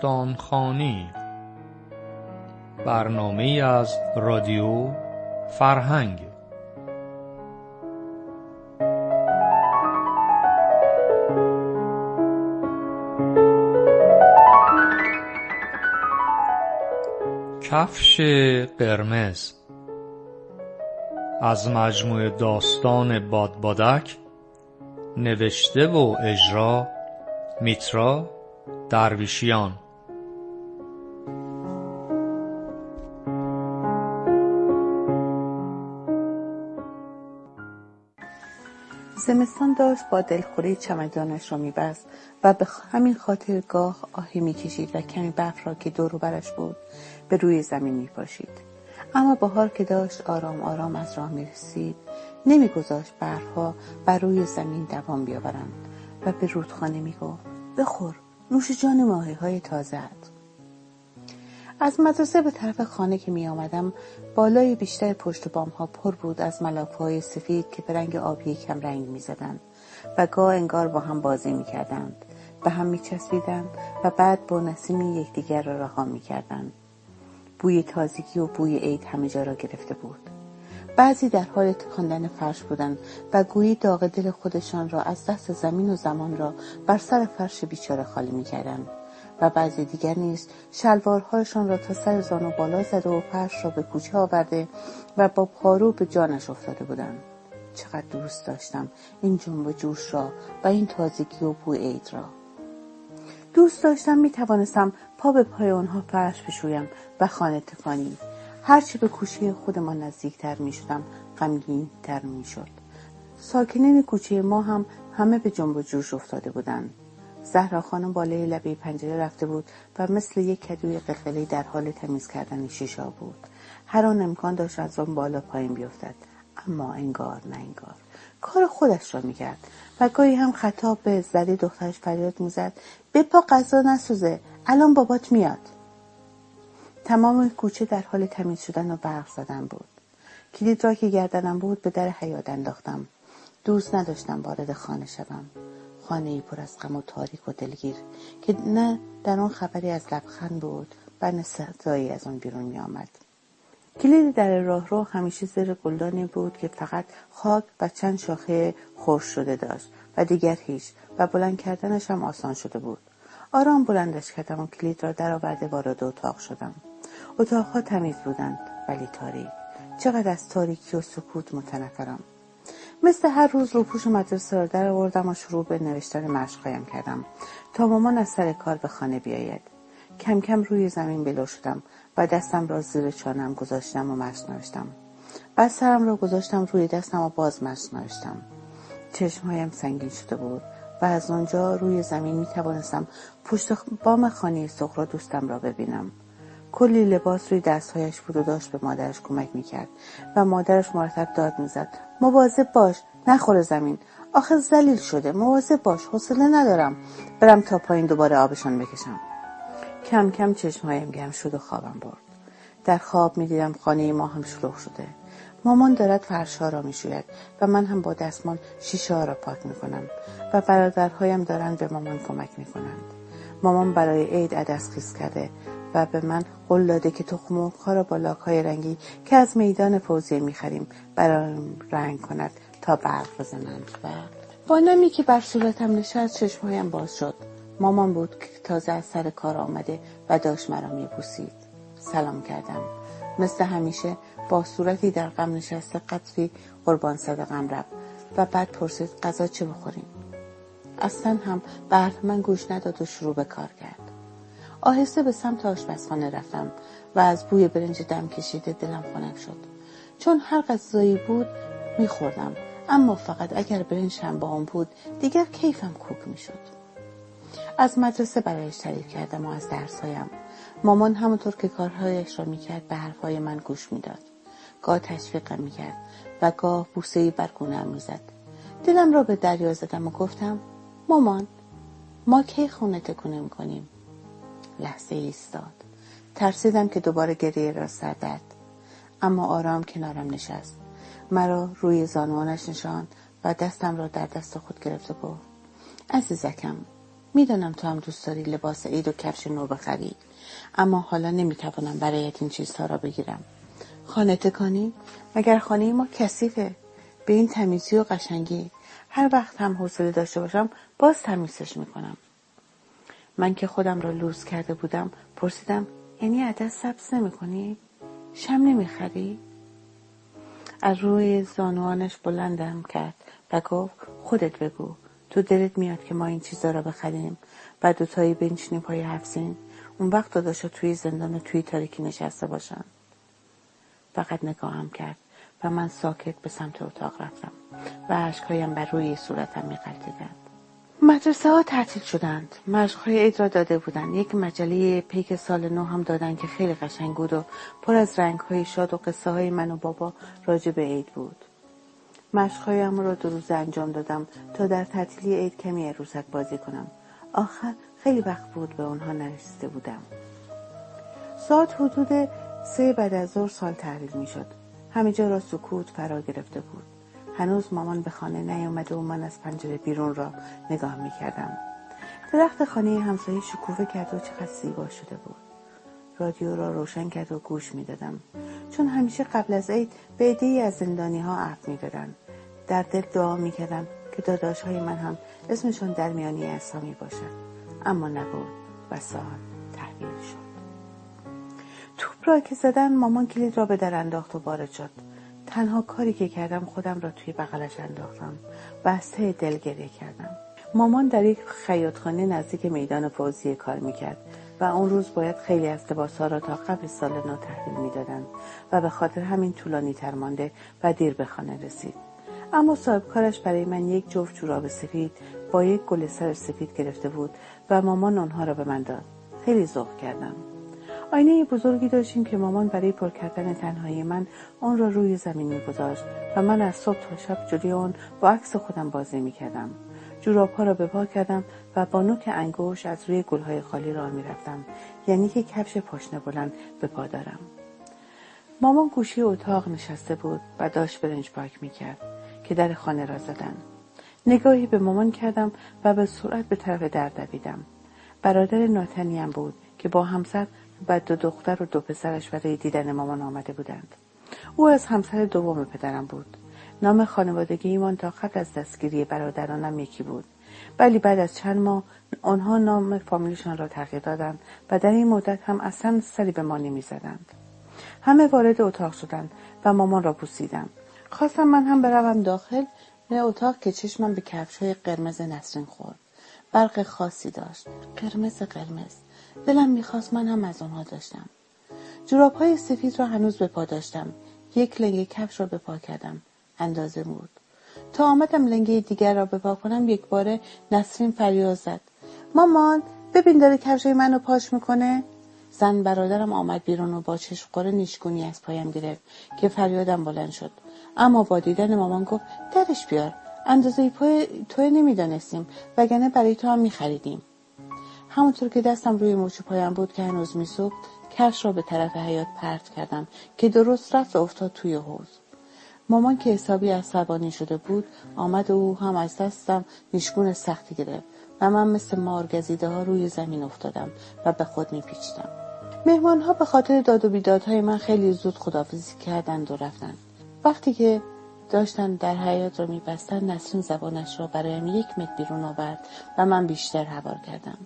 داستان خانی برنامه از رادیو فرهنگ. کفش قرمز. از مجموع داستان بادبادک نوشته و اجرا میترا درویشیان. زمستان داشت با دلخوری چمدانش را میبست و به همین خاطر گاه آهی می‌کشید و کمی برف را که دور برش بود به روی زمین میپاشید. اما بهار که داشت آرام آرام از راه می‌رسید نمیگذاشت برفها بر روی زمین دوام بیاورند و به رودخانه می‌گفت بخور نوش جان ماهی های تازه از مدرسه به طرف خانه که می آمدم بالای بیشتر پشت بام ها پر بود از ملاف های سفید که به رنگ آبی کم رنگ می زدند و گاه انگار با هم بازی می کردند به هم می چسبیدند و بعد با نسیمی یکدیگر را رها می کردند. بوی تازگی و بوی عید همه جا را گرفته بود. بعضی در حال تکاندن فرش بودند و گویی داغ دل خودشان را از دست زمین و زمان را بر سر فرش بیچاره خالی می‌کردند و بعضی دیگر نیز شلوارهایشان را تا سر زانو بالا زده و فرش را به کوچه آورده و با پارو به جانش افتاده بودند چقدر دوست داشتم این جنب و جوش را و این تازگی و بوی عید را دوست داشتم می توانستم پا به پای آنها فرش بشویم و خانه تکانی هرچه به کوچه خودمان نزدیکتر می شدم غمگین تر می شد. ساکنین کوچه ما هم همه به جنب و جوش افتاده بودند. زهرا خانم بالای لبه پنجره رفته بود و مثل یک کدوی قلقلی در حال تمیز کردن شیشا بود. هر آن امکان داشت از آن بالا پایین بیفتد. اما انگار نه انگار. کار خودش را می‌کرد و گاهی هم خطاب به زدی دخترش فریاد می‌زد بپا غذا نسوزه الان بابات میاد تمام کوچه در حال تمیز شدن و برق زدن بود کلید را که گردنم بود به در حیات انداختم دوست نداشتم وارد خانه شوم خانه پر از غم و تاریک و دلگیر که نه در آن خبری از لبخند بود و نه صدایی از آن بیرون می آمد. کلید در راهرو همیشه زیر گلدانی بود که فقط خاک و چند شاخه خورش شده داشت و دیگر هیچ و بلند کردنش هم آسان شده بود. آرام بلندش کردم و کلید را درآورده وارد اتاق شدم. اتاقها تمیز بودند ولی تاریک. چقدر از تاریکی و سکوت متنفرم. مثل هر روز روپوش مدرسه را در آوردم و شروع به نوشتن مشقهایم کردم. تا مامان از سر کار به خانه بیاید. کم کم روی زمین بلو شدم و دستم را زیر چانم گذاشتم و مشق نوشتم. بعد سرم را گذاشتم روی دستم و باز مشق نوشتم. چشمهایم سنگین شده بود و از آنجا روی زمین می توانستم پشت بام خانه سخرا دوستم را ببینم. کلی لباس روی دستهایش بود و داشت به مادرش کمک می‌کرد و مادرش مرتب داد می‌زد. مواظب باش نخور زمین. آخه زلیل شده. مواظب باش حوصله ندارم. برم تا پایین دوباره آبشان بکشم. کم کم چشمهایم گرم شد و خوابم برد. در خواب می‌دیدم خانه ما هم شلوغ شده. مامان دارد فرشها را می‌شوید و من هم با دستمان شیشه ها را پاک می‌کنم و برادرهایم دارند به مامان کمک می‌کنند. مامان برای عید عدس خیز کرده. و به من قول داده که تخم را با لاک های رنگی که از میدان فوزیه می‌خریم برایم رنگ کند تا برق بزنند و با نمی که بر صورتم نشست چشمهایم باز شد. مامان بود که تازه از سر کار آمده و داشت مرا میبوسید. سلام کردم. مثل همیشه با صورتی در غم نشسته قطری قربان صدقم رفت و بعد پرسید غذا چه بخوریم. اصلا هم به من گوش نداد و شروع به کار کرد. آهسته به سمت آشپزخانه رفتم و از بوی برنج دم کشیده دلم خنک شد. چون هر غذایی بود میخوردم. اما فقط اگر برنج هم با آن بود دیگر کیفم کوک می‌شد. از مدرسه برایش تعریف کردم و از درسهایم. مامان همونطور که کارهایش را می‌کرد به حرفهای من گوش می‌داد. گاه تشویقم می‌کرد و گاه بوسهای بر گونهام می‌زد. دلم را به دریا زدم و گفتم مامان ما کی خونه تکونه می‌کنیم لحظه ایستاد. ترسیدم که دوباره گریه را سردد اما آرام کنارم نشست. مرا روی زانوانش نشاند و دستم را در دست خود گرفت و گفت عزیزکم می‌دانم تو هم دوست داری لباس عید و کفش نو بخری. اما حالا نمی‌توانم برایت این چیزها را بگیرم. خانه تکانی؟ مگر خانه ما کثیفه؟ به این تمیزی و قشنگی. هر وقت هم حوصله داشته باشم باز تمیزش می‌کنم. من که خودم را لوس کرده بودم پرسیدم یعنی عدس سبز نمی‌کنی؟ شم نمی‌خری؟ از روی زانوانش بلندم کرد و گفت خودت بگو تو دلت میاد که ما این چیزا را بخریم و دوتایی بنشینیم پای حفظین اون وقت داداشا توی زندان و توی تاریکی نشسته باشن. فقط نگاهم کرد و من ساکت به سمت اتاق رفتم و عشقهایم بر روی صورتم میقلتیدند مدرسه ها تعطیل شدند. مشقهای عید را داده بودند. یک مجله پیک سال نو هم دادند که خیلی قشنگ بود و پر از رنگ های شاد و قصه های من و بابا راجع به عید بود. مشقهایم را دو روزه انجام دادم تا در تعطیلی عید کمی عروسک بازی کنم. آخر خیلی وقت بود به آنها نرسیده بودم. ساعت حدود سه بعد از ظهر سال تحویل می شد همه جا را سکوت فرا گرفته بود. هنوز مامان به خانه نیامده و من از پنجره بیرون را نگاه می کردم درخت خانه همسایه شکوفه کرد و چقدر زیبا شده بود. رادیو را روشن کرد و گوش می دادم. چون همیشه قبل از عید به عده از زندانی ها عرض می دادن. در دل دعا می کردم که داداش های من هم اسمشون در میانی اسامی باشد اما نبود و سال تحویل شد. توپ را که زدن مامان کلید را به در انداخت و وارد شد. تنها کاری که کردم خودم را توی بغلش انداختم و از ته دل گریه کردم. مامان در یک خیاطخانه نزدیک میدان فوزی کار می‌کرد و اون روز باید خیلی از لباسها را تا قبل سال نو تحویل می‌دادند و به خاطر همین طولانی تر مانده و دیر به خانه رسید. اما صاحب کارش برای من یک جفت جوراب سفید با یک گل سر سفید گرفته بود و مامان آنها را به من داد. خیلی ذوق کردم. آینه بزرگی داشتیم که مامان برای پر کردن تنهایی من آن را روی زمین میگذاشت و من از صبح تا شب جلوی آن با عکس خودم بازی می‌کردم. جورابها را به پا کردم و با نوک انگوش از روی گلهای خالی راه می‌رفتم. یعنی که کفش پاشنه بلند به پا دارم. مامان گوشی اتاق نشسته بود و داشت برنج پاک می‌کرد که در خانه را زدن. نگاهی به مامان کردم و به سرعت به طرف در دویدم. برادر ناتنیم بود که با همسر و دو دختر و دو پسرش برای دیدن مامان آمده بودند. او از همسر دوم پدرم بود. نام خانوادگی ایمان تا قبل از دستگیری برادرانم یکی بود. ولی بعد از چند ماه آنها نام فامیلشان را تغییر دادند و در این مدت هم اصلا سری به ما نمی‌زدند. همه وارد اتاق شدند و مامان را بوسیدم خواستم من هم بروم داخل. به اتاق که چشمم به کفش های قرمز نسرین خورد. برق خاصی داشت. قرمز قرمز. دلم می‌خواست من هم از آنها داشتم. جوراب های سفید را هنوز به پا داشتم. یک لنگه کفش را به پا کردم. اندازه بود تا آمدم لنگه دیگر را به پا کنم یک باره نسرین فریاد زد. مامان ببین داره کفش منو پاش می‌کنه. زن برادرم آمد بیرون و با چشم قره نیشگونی از پایم گرفت که فریادم بلند شد. اما با دیدن مامان گفت درش بیار. اندازه پای توی نمی‌دانستیم وگرنه برای تو هم میخریدیم. همونطور که دستم روی مچ پایم بود که هنوز میسوخت کفش را به طرف حیات پرت کردم که درست رفت افتاد توی حوز مامان که حسابی عصبانی شده بود آمد و او هم از دستم نیشگون سختی گرفت و من مثل مارگزیده ها روی زمین افتادم و به خود میپیچیدم. مهمان ها به خاطر داد و بیدادهای من خیلی زود خدافزی کردند و رفتند. وقتی که داشتن در حیات را میبستن نسرین زبانش را برایم یک متر بیرون آورد و من بیشتر هوار کردم.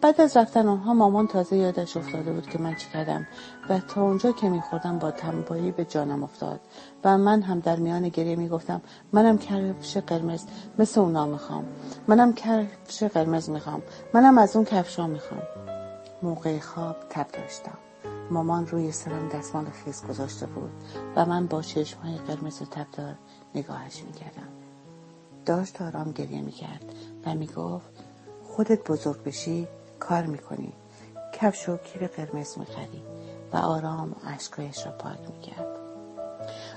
بعد از رفتن آنها مامان تازه یادش افتاده بود که من چی کردم و تا اونجا که میخوردم با تنبایی به جانم افتاد و من هم در میان گریه می‌گفتم منم کفش قرمز مثل اونا می‌خوام. منم کفش قرمز می‌خوام. منم از اون کفشا می‌خوام. موقع خواب تب داشتم. مامان روی سرم دستمال خیز گذاشته بود و من با چشم های قرمز و تبدار نگاهش می‌کردم. داشت آرام گریه می‌کرد و می‌گفت خودت بزرگ بشی کار می‌کنی. کفش و کیر قرمز می‌خری و آرام اشکایش را پاک می‌کرد.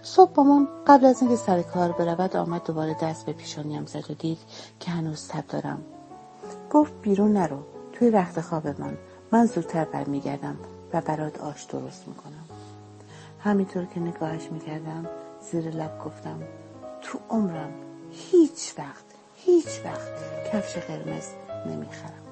صبح مامان قبل از اینکه سر کار برود آمد دوباره دست به پیشانیم زد و دید که هنوز تب دارم. گفت بیرون نرو. توی رخت خواب من. من زودتر برمیگردم و برات آش درست می‌کنم. همینطور که نگاهش می‌کردم زیر لب گفتم تو عمرم هیچ وقت هیچ وقت کفش قرمز نمی‌خرم.